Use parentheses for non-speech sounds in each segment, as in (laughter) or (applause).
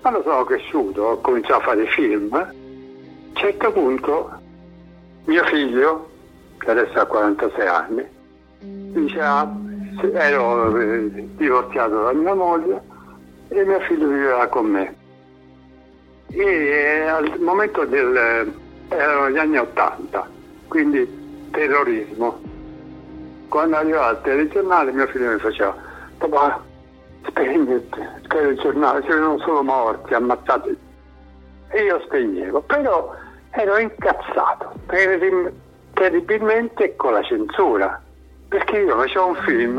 Quando sono cresciuto, ho cominciato a fare film, a un certo punto mio figlio, che adesso ha 46 anni, diceva, ero eh, divorziato da mia moglie e mio figlio viveva con me. E eh, al momento del... erano gli anni 80, quindi terrorismo. Quando arrivava il telegiornale mio figlio mi faceva, papà, spegni il telegiornale, ci sono solo morti, ammazzati. E io spegnevo, però ero incazzato ter- terribilmente con la censura, perché io facevo un film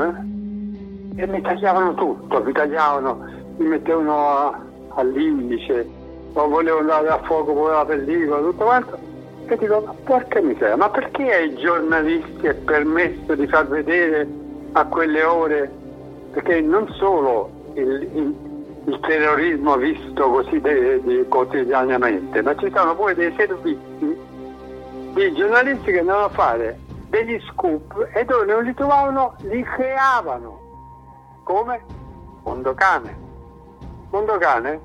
e mi tagliavano tutto, mi tagliavano, mi mettevano all'indice, o volevano andare a fuoco con la pellicola, tutto quanto. E dico, ma porca miseria, ma perché ai giornalisti è permesso di far vedere a quelle ore? Perché non solo il, il, il terrorismo visto così de, de, quotidianamente, ma ci sono pure dei servizi di giornalisti che andavano a fare degli scoop e dove non li trovavano li creavano. Come? Mondocane. Mondocane,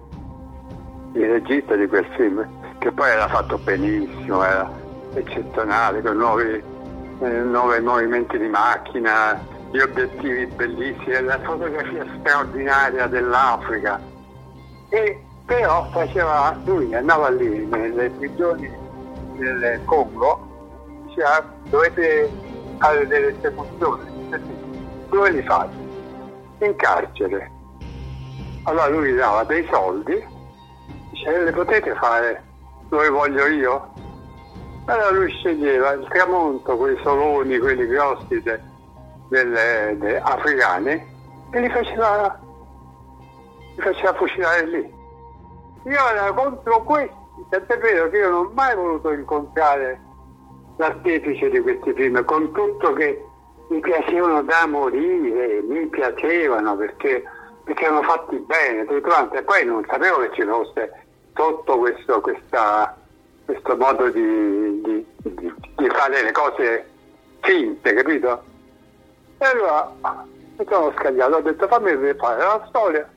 il regista di quel film, che poi era fatto benissimo, era eccezionale, con nuovi, eh, nuovi movimenti di macchina, gli obiettivi bellissimi, la fotografia straordinaria dell'Africa. E però faceva, lui andava lì nelle prigioni del Congo, diceva dovete fare delle esecuzioni, dove li fate? In carcere. Allora lui dava dei soldi, dice le potete fare dove voglio io? Allora lui sceglieva il tramonto, quei soloni, quelli grossi de, delle, delle africane e li faceva, li faceva fucilare lì. Io ero contro questi, tant'è vero che io non ho mai voluto incontrare l'artefice di questi film, con tutto che mi piacevano da morire, mi piacevano perché, perché erano fatti bene, tutto quanto, e poi non sapevo che ci fosse sotto questo, questa, questo modo di, di, di fare le cose finte, capito? E allora mi sono scagliato, ho detto fammi fare la storia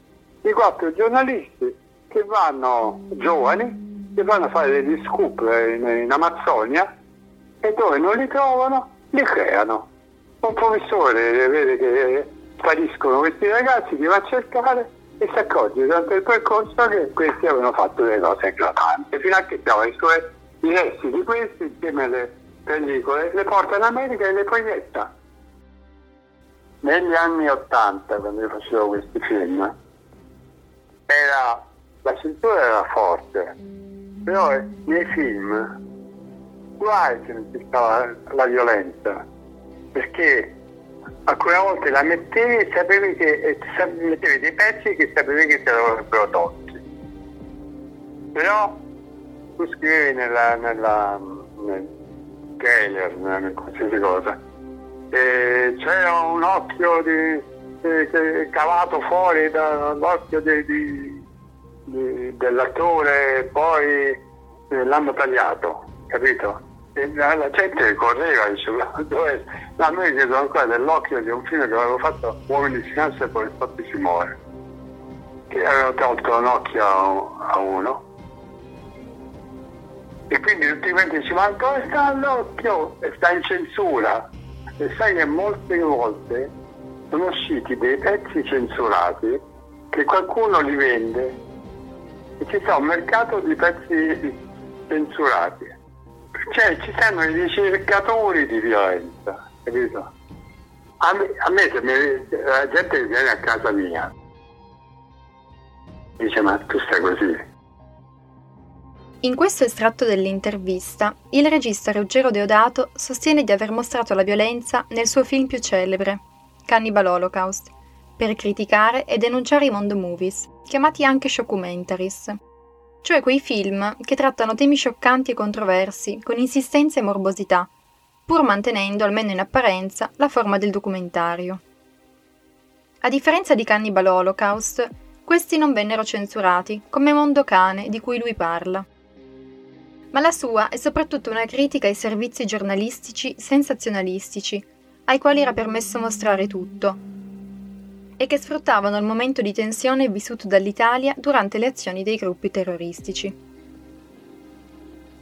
di quattro giornalisti che vanno, giovani, che vanno a fare degli scoop in, in Amazzonia e dove non li trovano, li creano. Un professore vede che spariscono questi ragazzi, li va a cercare e si accorge durante il percorso che questi avevano fatto delle cose eclatanti, fino a che trova i, suoi, i resti di questi insieme alle pellicole, le porta in America e le proietta negli anni Ottanta, quando io facevo questi film, era, la censura era forte, però nei film guai che non ci stava la violenza, perché alcune volte la mettevi e sapevi che mettevi dei pezzi che sapevi che te l'avrebbero tolti. Però tu scrivevi nella, nella, nel trailer, in qualsiasi cosa, e c'era un occhio di, eh, cavato fuori dall'occhio di, di, di, dell'attore poi eh, l'hanno tagliato, capito? E la, la gente correva, diceva, (laughs) dove, a me chiedono ancora dell'occhio di un film che avevo fatto Uomini si cansa e poi Spatti si muore, che aveva tolto un occhio a, a uno. E quindi tutti quanti dicevano, dove sta l'occhio? E sta in censura e sai che molte volte sono usciti dei pezzi censurati che qualcuno li vende e ci sta un mercato di pezzi censurati. Cioè ci stanno i ricercatori di violenza, capito? A me, a me se mi, la gente viene a casa mia dice ma tu stai così, in questo estratto dell'intervista, il regista Ruggero Deodato sostiene di aver mostrato la violenza nel suo film più celebre, Cannibal Holocaust, per criticare e denunciare i mondo movies, chiamati anche shockumentaries, cioè quei film che trattano temi scioccanti e controversi con insistenza e morbosità, pur mantenendo, almeno in apparenza, la forma del documentario. A differenza di Cannibal Holocaust, questi non vennero censurati, come Mondo Cane, di cui lui parla ma la sua è soprattutto una critica ai servizi giornalistici sensazionalistici, ai quali era permesso mostrare tutto. e che sfruttavano il momento di tensione vissuto dall'Italia durante le azioni dei gruppi terroristici.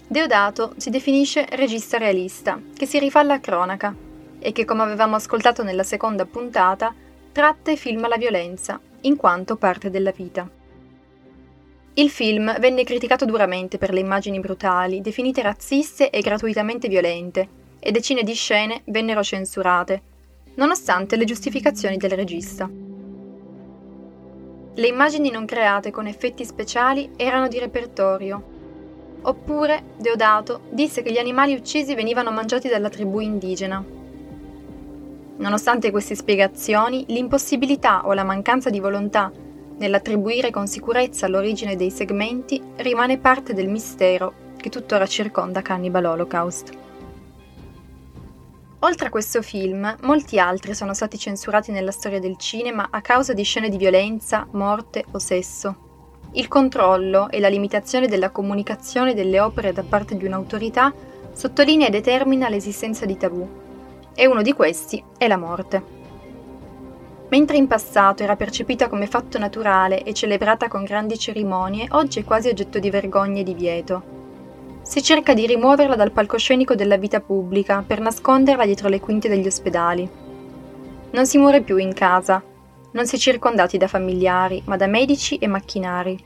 Deodato si definisce regista realista, che si rifà alla cronaca e che, come avevamo ascoltato nella seconda puntata, tratta e filma la violenza, in quanto parte della vita. Il film venne criticato duramente per le immagini brutali, definite razziste e gratuitamente violente, e decine di scene vennero censurate, nonostante le giustificazioni del regista. Le immagini non create con effetti speciali erano di repertorio. Oppure Deodato disse che gli animali uccisi venivano mangiati dalla tribù indigena. Nonostante queste spiegazioni, l'impossibilità o la mancanza di volontà nell'attribuire con sicurezza l'origine dei segmenti rimane parte del mistero che tuttora circonda Cannibal Holocaust. Oltre a questo film, molti altri sono stati censurati nella storia del cinema a causa di scene di violenza, morte o sesso. Il controllo e la limitazione della comunicazione delle opere da parte di un'autorità sottolinea e determina l'esistenza di tabù. E uno di questi è la morte. Mentre in passato era percepita come fatto naturale e celebrata con grandi cerimonie, oggi è quasi oggetto di vergogna e di vieto si cerca di rimuoverla dal palcoscenico della vita pubblica per nasconderla dietro le quinte degli ospedali. Non si muore più in casa, non si è circondati da familiari, ma da medici e macchinari.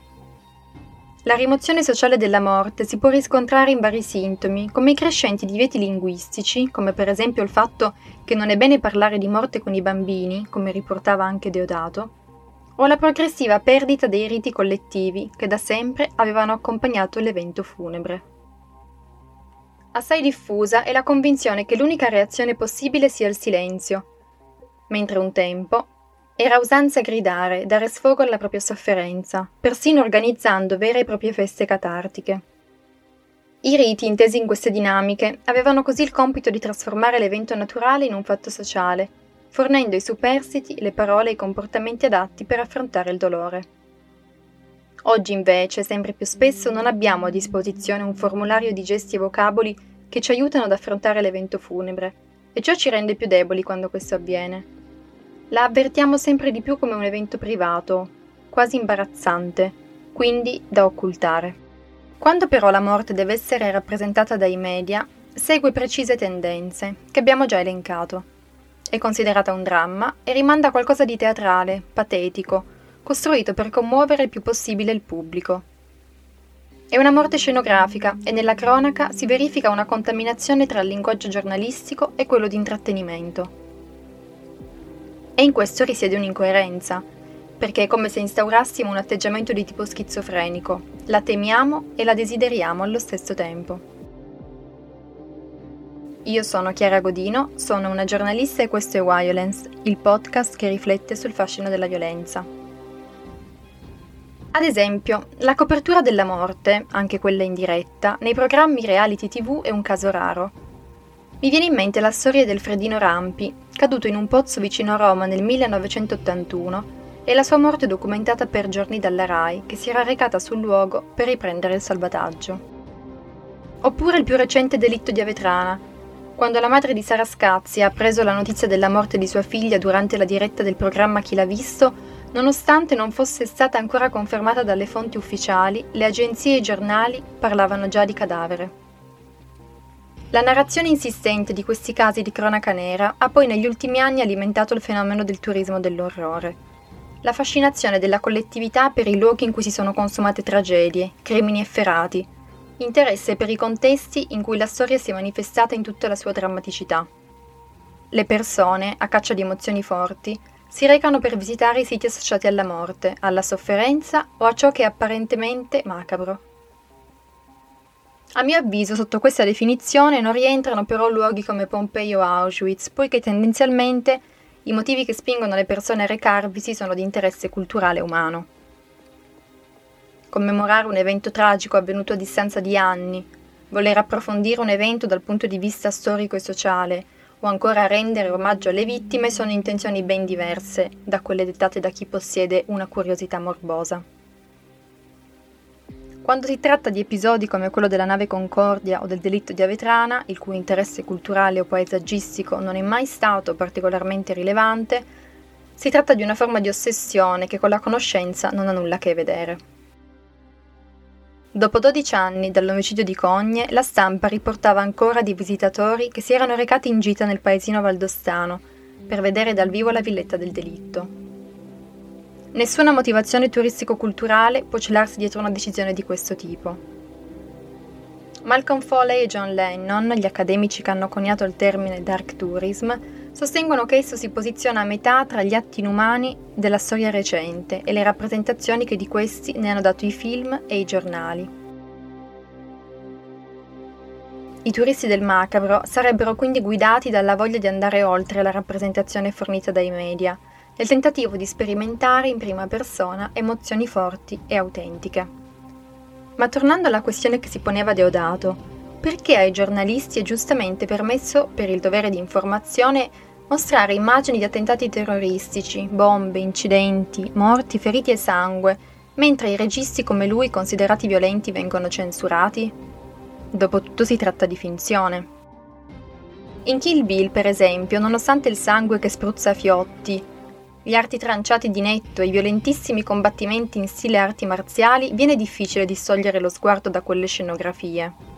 La rimozione sociale della morte si può riscontrare in vari sintomi, come i crescenti divieti linguistici, come per esempio il fatto che non è bene parlare di morte con i bambini, come riportava anche Deodato, o la progressiva perdita dei riti collettivi che da sempre avevano accompagnato l'evento funebre. Assai diffusa è la convinzione che l'unica reazione possibile sia il silenzio, mentre un tempo era usanza gridare, dare sfogo alla propria sofferenza, persino organizzando vere e proprie feste catartiche. I riti, intesi in queste dinamiche, avevano così il compito di trasformare l'evento naturale in un fatto sociale, fornendo ai superstiti le parole e i comportamenti adatti per affrontare il dolore. Oggi invece, sempre più spesso, non abbiamo a disposizione un formulario di gesti e vocaboli che ci aiutano ad affrontare l'evento funebre, e ciò ci rende più deboli quando questo avviene. La avvertiamo sempre di più come un evento privato, quasi imbarazzante, quindi da occultare. Quando però la morte deve essere rappresentata dai media, segue precise tendenze, che abbiamo già elencato. È considerata un dramma e rimanda a qualcosa di teatrale, patetico, costruito per commuovere il più possibile il pubblico. È una morte scenografica e nella cronaca si verifica una contaminazione tra il linguaggio giornalistico e quello di intrattenimento. E in questo risiede un'incoerenza, perché è come se instaurassimo un atteggiamento di tipo schizofrenico, la temiamo e la desideriamo allo stesso tempo. Io sono Chiara Godino, sono una giornalista e questo è Violence, il podcast che riflette sul fascino della violenza. Ad esempio, la copertura della morte, anche quella in diretta, nei programmi reality tv è un caso raro. Mi viene in mente la storia del Freddino Rampi, caduto in un pozzo vicino a Roma nel 1981, e la sua morte documentata per giorni dalla RAI, che si era recata sul luogo per riprendere il salvataggio. Oppure il più recente delitto di Avetrana, quando la madre di Sara Scazzi ha appreso la notizia della morte di sua figlia durante la diretta del programma Chi l'ha visto, Nonostante non fosse stata ancora confermata dalle fonti ufficiali, le agenzie e i giornali parlavano già di cadavere. La narrazione insistente di questi casi di cronaca nera ha poi negli ultimi anni alimentato il fenomeno del turismo dell'orrore. La fascinazione della collettività per i luoghi in cui si sono consumate tragedie, crimini efferati, interesse per i contesti in cui la storia si è manifestata in tutta la sua drammaticità. Le persone, a caccia di emozioni forti, si recano per visitare i siti associati alla morte, alla sofferenza o a ciò che è apparentemente macabro. A mio avviso, sotto questa definizione non rientrano però luoghi come Pompei o Auschwitz, poiché tendenzialmente i motivi che spingono le persone a recarvisi sono di interesse culturale umano. Commemorare un evento tragico avvenuto a distanza di anni, voler approfondire un evento dal punto di vista storico e sociale, o ancora rendere omaggio alle vittime sono intenzioni ben diverse da quelle dettate da chi possiede una curiosità morbosa. Quando si tratta di episodi come quello della nave Concordia o del delitto di Avetrana, il cui interesse culturale o paesaggistico non è mai stato particolarmente rilevante, Si tratta di una forma di ossessione che con la conoscenza non ha nulla a che vedere. Dopo 12 anni dall'omicidio di Cogne, la stampa riportava ancora di visitatori che si erano recati in gita nel paesino valdostano per vedere dal vivo la villetta del delitto. Nessuna motivazione turistico-culturale può celarsi dietro una decisione di questo tipo. Malcolm Foley e John Lennon, gli accademici che hanno coniato il termine dark tourism, sostengono che esso si posiziona a metà tra gli atti inumani della storia recente e le rappresentazioni che di questi ne hanno dato i film e i giornali. I turisti del macabro sarebbero quindi guidati dalla voglia di andare oltre la rappresentazione fornita dai media, nel tentativo di sperimentare in prima persona emozioni forti e autentiche. Ma tornando alla questione che si poneva Deodato, perché ai giornalisti è giustamente permesso, per il dovere di informazione, mostrare immagini di attentati terroristici, bombe, incidenti, morti, feriti e sangue, mentre i registi come lui considerati violenti vengono censurati? Dopotutto si tratta di finzione. In Kill Bill, per esempio, nonostante il sangue che spruzza fiotti, gli arti tranciati di netto e i violentissimi combattimenti in stile arti marziali, viene difficile distogliere lo sguardo da quelle scenografie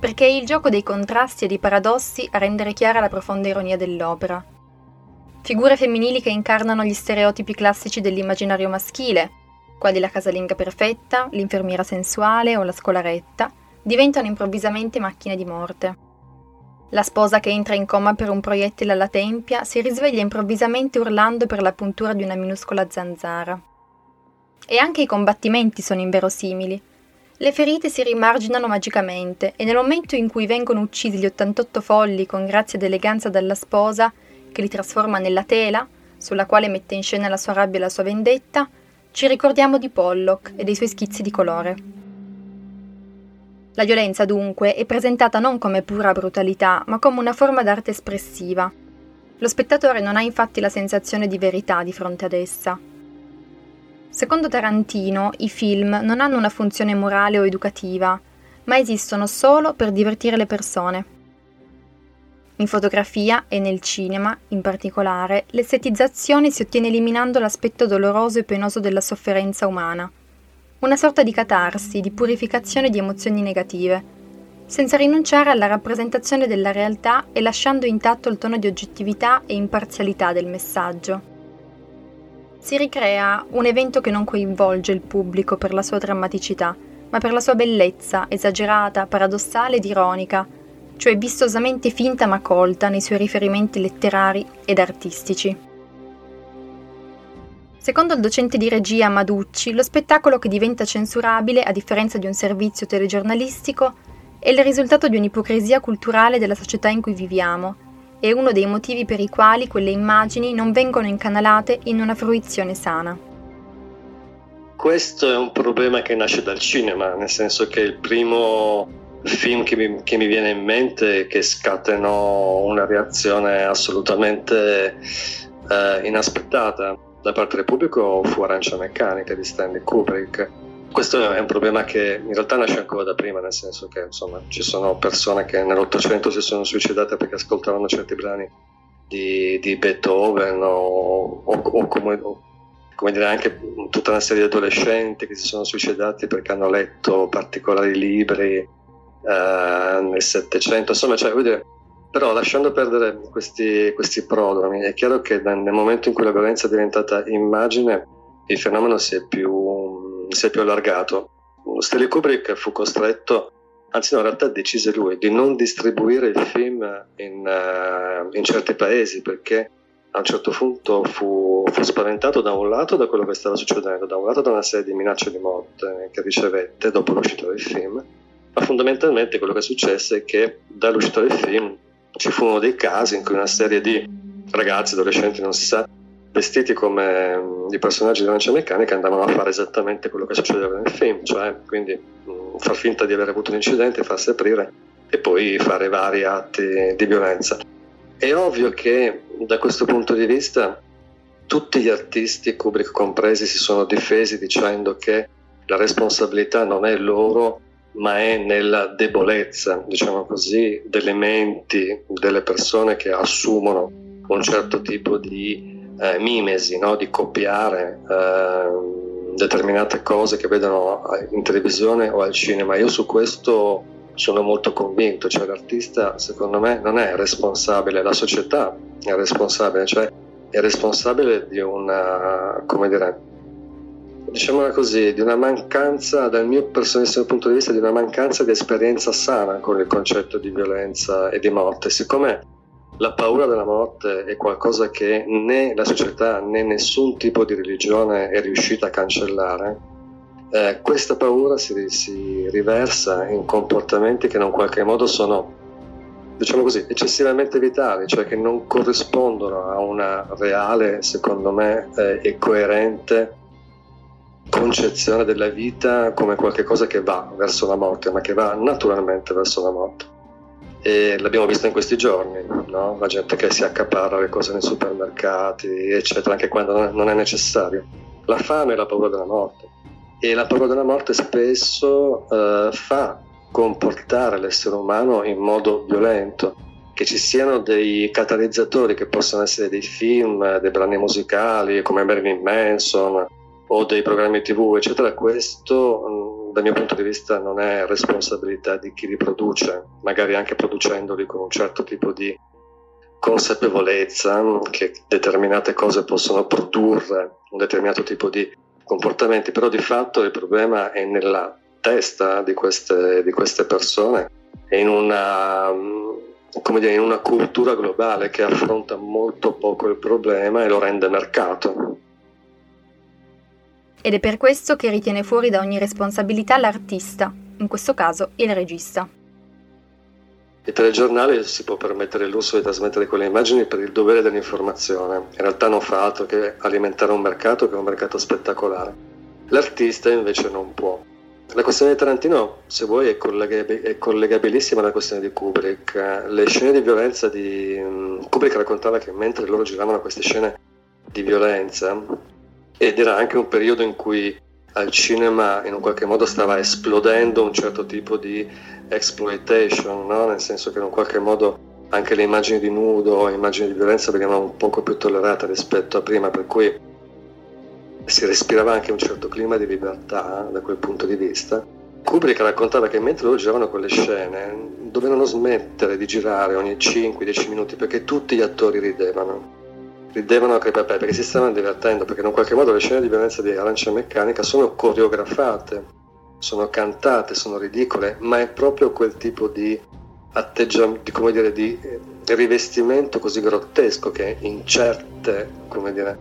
perché è il gioco dei contrasti e dei paradossi a rendere chiara la profonda ironia dell'opera. Figure femminili che incarnano gli stereotipi classici dell'immaginario maschile, quali la casalinga perfetta, l'infermiera sensuale o la scolaretta, diventano improvvisamente macchine di morte. La sposa che entra in coma per un proiettile alla tempia si risveglia improvvisamente urlando per la puntura di una minuscola zanzara. E anche i combattimenti sono inverosimili, le ferite si rimarginano magicamente e nel momento in cui vengono uccisi gli 88 folli con grazia ed eleganza dalla sposa, che li trasforma nella tela, sulla quale mette in scena la sua rabbia e la sua vendetta, ci ricordiamo di Pollock e dei suoi schizzi di colore. La violenza, dunque, è presentata non come pura brutalità, ma come una forma d'arte espressiva. Lo spettatore non ha infatti la sensazione di verità di fronte ad essa, Secondo Tarantino, i film non hanno una funzione morale o educativa, ma esistono solo per divertire le persone. In fotografia e nel cinema, in particolare, l'estetizzazione si ottiene eliminando l'aspetto doloroso e penoso della sofferenza umana, una sorta di catarsi, di purificazione di emozioni negative, senza rinunciare alla rappresentazione della realtà e lasciando intatto il tono di oggettività e imparzialità del messaggio si ricrea un evento che non coinvolge il pubblico per la sua drammaticità, ma per la sua bellezza, esagerata, paradossale ed ironica, cioè vistosamente finta ma colta nei suoi riferimenti letterari ed artistici. Secondo il docente di regia Maducci, lo spettacolo che diventa censurabile, a differenza di un servizio telegiornalistico, è il risultato di un'ipocrisia culturale della società in cui viviamo è uno dei motivi per i quali quelle immagini non vengono incanalate in una fruizione sana. Questo è un problema che nasce dal cinema, nel senso che il primo film che mi, che mi viene in mente che scatenò una reazione assolutamente eh, inaspettata da parte del pubblico fu Arancia Meccanica di Stanley Kubrick? Questo è un problema che in realtà nasce ancora da prima, nel senso che insomma, ci sono persone che nell'Ottocento si sono suicidate perché ascoltavano certi brani di, di Beethoven o, o, o come, come, dire anche tutta una serie di adolescenti che si sono suicidati perché hanno letto particolari libri eh, nel Settecento, insomma, cioè, dire, però lasciando perdere questi, questi prodromi, è chiaro che nel momento in cui la violenza è diventata immagine, il fenomeno si è più si è più allargato. Stanley Kubrick fu costretto, anzi no, in realtà decise lui, di non distribuire il film in, uh, in certi paesi perché a un certo punto fu, fu, spaventato da un lato da quello che stava succedendo, da un lato da una serie di minacce di morte che ricevette dopo l'uscita del film, ma fondamentalmente quello che successe è che dall'uscita del film ci furono dei casi in cui una serie di ragazzi, adolescenti, non si sa, vestiti come mm, i personaggi di Lancia Meccanica andavano a fare esattamente quello che succedeva nel film, cioè quindi mm, far finta di aver avuto un incidente, farsi aprire e poi fare vari atti di violenza. È ovvio che da questo punto di vista tutti gli artisti, Kubrick compresi, si sono difesi dicendo che la responsabilità non è loro, ma è nella debolezza, diciamo così, delle menti delle persone che assumono un certo tipo di eh, mimesi, no? di copiare eh, determinate cose che vedono in televisione o al cinema. Io su questo sono molto convinto, cioè l'artista secondo me non è responsabile, la società è responsabile, cioè è responsabile di una, come dire, diciamola così, di una mancanza, dal mio personalissimo punto di vista, di una mancanza di esperienza sana con il concetto di violenza e di morte. Siccome la paura della morte è qualcosa che né la società né nessun tipo di religione è riuscita a cancellare, eh, questa paura si, si, riversa in comportamenti che in un qualche modo sono, diciamo così, eccessivamente vitali, cioè che non corrispondono a una reale, secondo me, eh, e coerente concezione della vita come qualcosa che va verso la morte, ma che va naturalmente verso la morte. E l'abbiamo visto in questi giorni, no? la gente che si accaparra le cose nei supermercati, eccetera, anche quando non è necessario. La fame e la paura della morte. E la paura della morte spesso eh, fa comportare l'essere umano in modo violento. Che ci siano dei catalizzatori che possono essere dei film, dei brani musicali come Marilyn Manson o dei programmi tv, eccetera, questo dal mio punto di vista non è responsabilità di chi li produce, magari anche producendoli con un certo tipo di consapevolezza che determinate cose possono produrre un determinato tipo di comportamenti, però di fatto il problema è nella testa di queste, di queste persone e in una, dire, in una cultura globale che affronta molto poco il problema e lo rende mercato ed è per questo che ritiene fuori da ogni responsabilità l'artista, in questo caso il regista. Il telegiornale si può permettere il lusso di trasmettere quelle immagini per il dovere dell'informazione, in realtà non fa altro che alimentare un mercato che è un mercato spettacolare. L'artista invece non può. La questione di Tarantino, se vuoi, è, collegab- è collegabilissima alla questione di Kubrick. Le scene di violenza di mm, Kubrick raccontava che mentre loro giravano queste scene di violenza, ed era anche un periodo in cui al cinema in un qualche modo stava esplodendo un certo tipo di exploitation, no? nel senso che in un qualche modo anche le immagini di nudo, le immagini di violenza venivano un poco più tollerate rispetto a prima, per cui si respirava anche un certo clima di libertà da quel punto di vista. Kubrick raccontava che mentre loro giravano quelle scene dovevano smettere di girare ogni 5-10 minuti perché tutti gli attori ridevano ridevano a crepapè perché si stavano divertendo, perché in un qualche modo le scene di violenza di Arancia Meccanica sono coreografate, sono cantate, sono ridicole, ma è proprio quel tipo di atteggiamento, di, come dire, di eh, rivestimento così grottesco che in certe, come dire,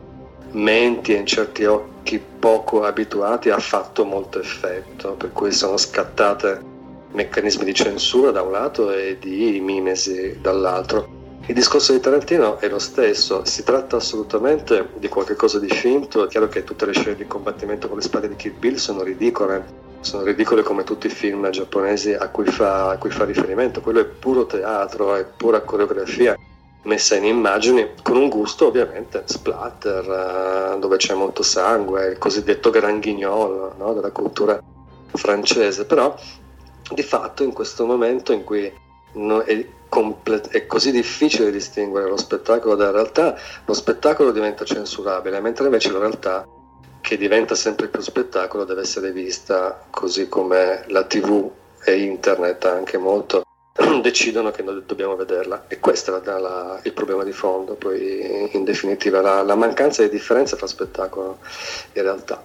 menti e in certi occhi poco abituati ha fatto molto effetto, per cui sono scattate meccanismi di censura da un lato e di mimesi dall'altro. Il discorso di Tarantino è lo stesso, si tratta assolutamente di qualcosa di finto, è chiaro che tutte le scene di combattimento con le spade di Kill Bill sono ridicole, sono ridicole come tutti i film giapponesi a cui fa, a cui fa riferimento, quello è puro teatro, è pura coreografia messa in immagini con un gusto ovviamente splatter, eh, dove c'è molto sangue, il cosiddetto grand guignol no, della cultura francese, però di fatto in questo momento in cui complet- è così difficile distinguere lo spettacolo dalla realtà, lo spettacolo diventa censurabile, mentre invece la realtà, che diventa sempre più spettacolo, deve essere vista così come la tv e internet anche molto (clears throat) decidono che noi dobbiamo vederla. E questo è la, la, il problema di fondo. Poi in definitiva la, la mancanza di differenza tra spettacolo e realtà.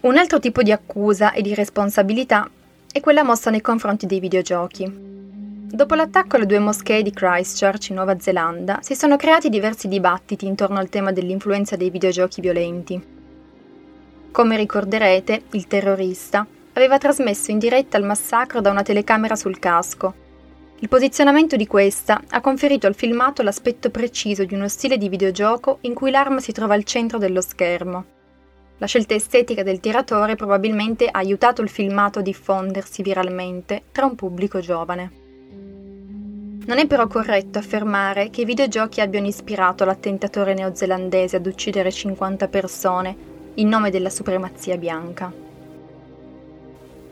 Un altro tipo di accusa e di responsabilità è quella mossa nei confronti dei videogiochi. Dopo l'attacco alle due moschee di Christchurch in Nuova Zelanda, si sono creati diversi dibattiti intorno al tema dell'influenza dei videogiochi violenti. Come ricorderete, il terrorista aveva trasmesso in diretta il massacro da una telecamera sul casco. Il posizionamento di questa ha conferito al filmato l'aspetto preciso di uno stile di videogioco in cui l'arma si trova al centro dello schermo. La scelta estetica del tiratore probabilmente ha aiutato il filmato a diffondersi viralmente tra un pubblico giovane. Non è però corretto affermare che i videogiochi abbiano ispirato l'attentatore neozelandese ad uccidere 50 persone in nome della supremazia bianca.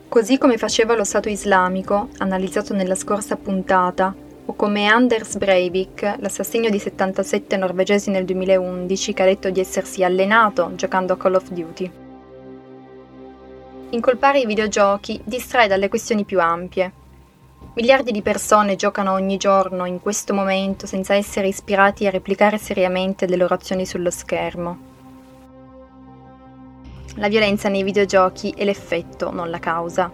Così come faceva lo Stato islamico, analizzato nella scorsa puntata, o come Anders Breivik, l'assassino di 77 norvegesi nel 2011 che ha detto di essersi allenato giocando a Call of Duty. Incolpare i videogiochi distrae dalle questioni più ampie. Miliardi di persone giocano ogni giorno in questo momento senza essere ispirati a replicare seriamente le loro azioni sullo schermo. La violenza nei videogiochi è l'effetto, non la causa.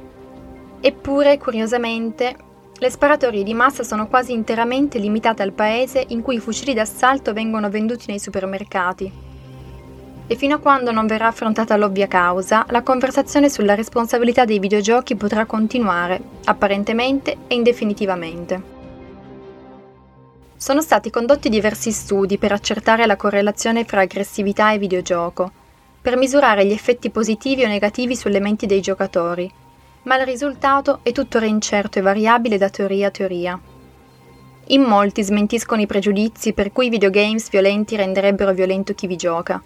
Eppure, curiosamente, le sparatorie di massa sono quasi interamente limitate al paese in cui i fucili d'assalto vengono venduti nei supermercati. E fino a quando non verrà affrontata l'ovvia causa, la conversazione sulla responsabilità dei videogiochi potrà continuare, apparentemente e indefinitivamente. Sono stati condotti diversi studi per accertare la correlazione fra aggressività e videogioco, per misurare gli effetti positivi o negativi sulle menti dei giocatori, ma il risultato è tuttora incerto e variabile da teoria a teoria. In molti smentiscono i pregiudizi per cui i videogames violenti renderebbero violento chi vi gioca.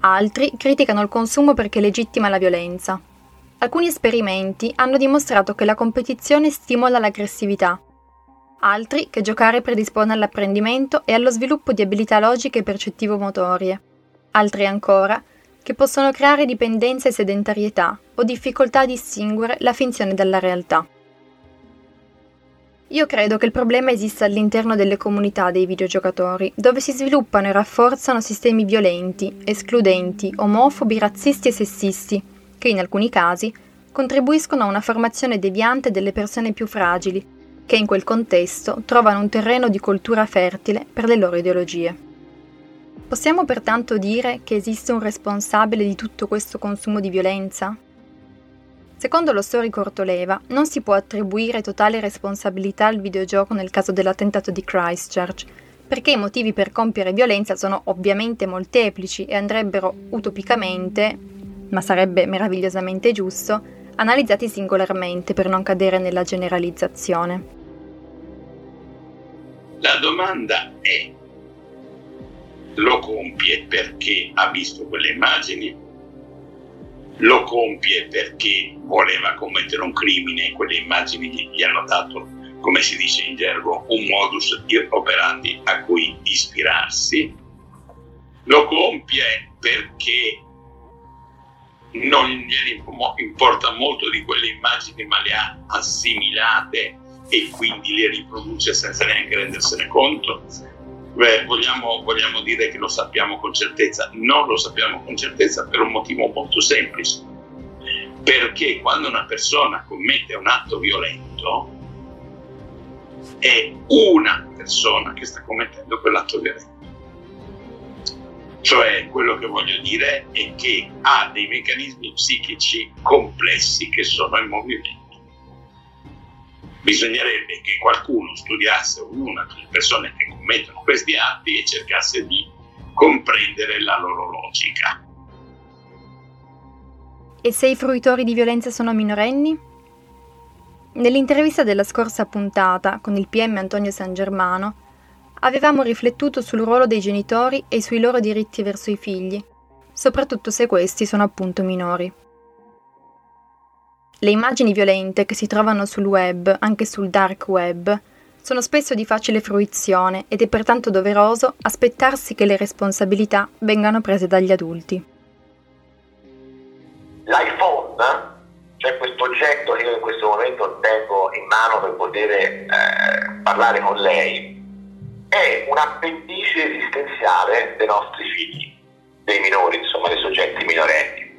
Altri criticano il consumo perché legittima la violenza. Alcuni esperimenti hanno dimostrato che la competizione stimola l'aggressività. Altri che giocare predispone all'apprendimento e allo sviluppo di abilità logiche e percettivo-motorie. Altri ancora che possono creare dipendenza e sedentarietà o difficoltà a distinguere la finzione dalla realtà. Io credo che il problema esista all'interno delle comunità dei videogiocatori, dove si sviluppano e rafforzano sistemi violenti, escludenti, omofobi, razzisti e sessisti, che in alcuni casi contribuiscono a una formazione deviante delle persone più fragili, che in quel contesto trovano un terreno di coltura fertile per le loro ideologie. Possiamo pertanto dire che esiste un responsabile di tutto questo consumo di violenza? Secondo lo storico Ortoleva, non si può attribuire totale responsabilità al videogioco nel caso dell'attentato di Christchurch, perché i motivi per compiere violenza sono ovviamente molteplici e andrebbero utopicamente, ma sarebbe meravigliosamente giusto, analizzati singolarmente per non cadere nella generalizzazione. La domanda è lo compie perché ha visto quelle immagini, lo compie perché voleva commettere un crimine e quelle immagini gli hanno dato, come si dice in gergo, un modus operandi a cui ispirarsi, lo compie perché non gli importa molto di quelle immagini ma le ha assimilate e quindi le riproduce senza neanche rendersene conto Beh, vogliamo, vogliamo dire che lo sappiamo con certezza? Non lo sappiamo con certezza per un motivo molto semplice. Perché quando una persona commette un atto violento, è una persona che sta commettendo quell'atto violento. Cioè, quello che voglio dire è che ha dei meccanismi psichici complessi che sono in movimento bisognerebbe che qualcuno studiasse ognuna delle persone che commettono questi atti e cercasse di comprendere la loro logica. E se i fruitori di violenza sono minorenni? Nell'intervista della scorsa puntata con il PM Antonio San Germano avevamo riflettuto sul ruolo dei genitori e sui loro diritti verso i figli, soprattutto se questi sono appunto minori. Le immagini violente che si trovano sul web, anche sul dark web, sono spesso di facile fruizione ed è pertanto doveroso aspettarsi che le responsabilità vengano prese dagli adulti. L'iPhone, cioè questo oggetto che io in questo momento tengo in mano per poter eh, parlare con lei, è un appendice esistenziale dei nostri figli, dei minori, insomma dei soggetti minorenni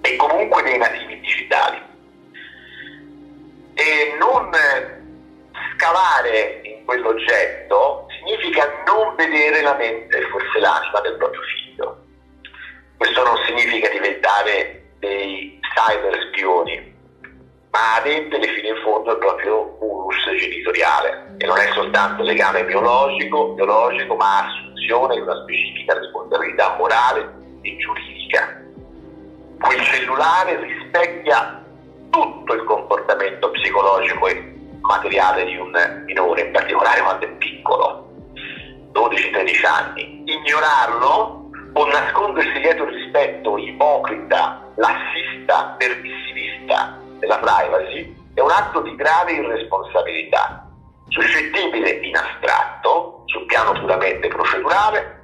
e comunque dei nativi digitali e non scavare in quell'oggetto significa non vedere la mente e forse l'anima del proprio figlio. Questo non significa diventare dei cyber spioni, ma adempiere fino in fondo al proprio ulus genitoriale, e non è soltanto legame biologico, biologico ma assunzione di una specifica responsabilità morale e giuridica. Quel cellulare rispecchia tutto il comportamento psicologico e materiale di un minore, in particolare quando è piccolo, 12-13 anni. Ignorarlo o nascondersi dietro il rispetto ipocrita, lassista, permissivista della privacy è un atto di grave irresponsabilità, suscettibile in astratto, sul piano puramente procedurale,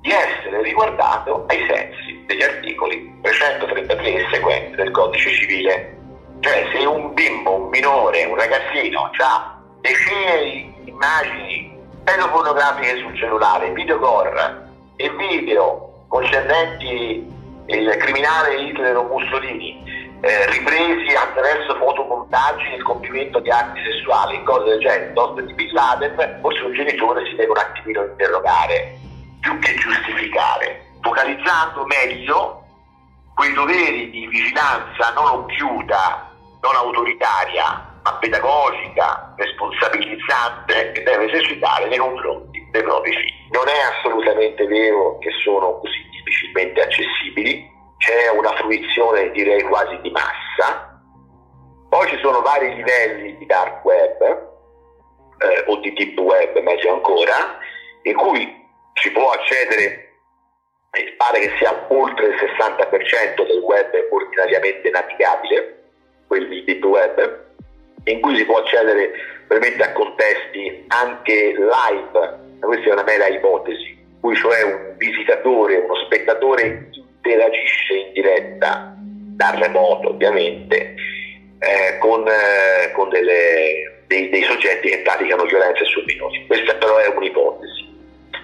di essere riguardato ai sensi degli articoli 333 e seguenti del codice civile cioè se un bimbo, un minore, un ragazzino ha decine di immagini pedopornografiche sul cellulare, video gore e video concernenti il criminale Hitler o Mussolini, eh, ripresi attraverso fotomontaggi nel compimento di atti sessuali, cose del genere, piuttosto di Bin Laden, forse un genitore si deve un attimino interrogare, più che giustificare, focalizzando meglio quei doveri di vigilanza non occhiuta, non autoritaria, ma pedagogica, responsabilizzante che deve esercitare nei confronti dei propri figli. Non è assolutamente vero che sono così difficilmente accessibili, c'è una fruizione direi quasi di massa, poi ci sono vari livelli di dark web eh, o di deep web meglio ancora, in cui si può accedere, pare che sia oltre il 60% del web ordinariamente navigabile, quelli di deep web, in cui si può accedere veramente a contesti anche live, questa è una mera ipotesi, in cui cioè un visitatore, uno spettatore interagisce in diretta, da remoto ovviamente, eh, con, eh, con delle, dei, dei, soggetti che praticano violenza su minori. Questa però è un'ipotesi.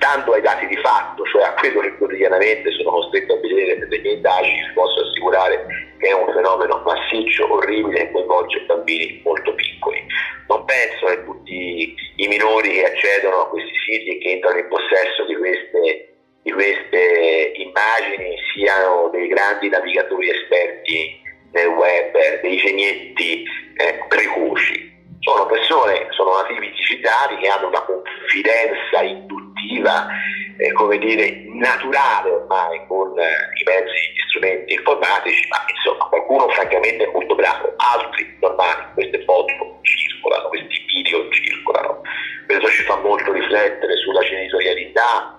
Stando ai dati di fatto, cioè a quello che quotidianamente sono costretto a vedere nelle mie indagini, vi posso assicurare che è un fenomeno massiccio, orribile e coinvolge bambini molto piccoli. Non penso che tutti i minori che accedono a questi siti e che entrano in possesso di queste di queste immagini siano dei grandi navigatori esperti nel web, dei genietti eh, precoci. Sono persone, sono nativi digitali che hanno una confidenza induttiva, eh, come dire, naturale ormai con eh, i mezzi e strumenti informatici, ma insomma qualcuno francamente è molto bravo, altri normali, queste foto circolano, questi video circolano. Questo ci fa molto riflettere sulla genitorialità,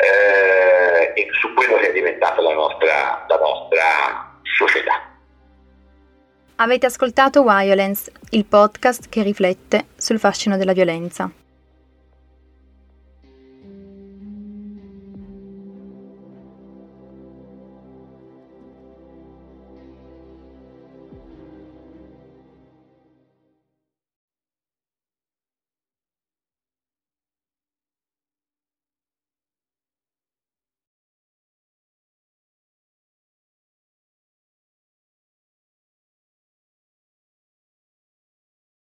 eh, e su quello che è diventata la nostra, la nostra società. Avete ascoltato Violence, il podcast che riflette sul fascino della violenza.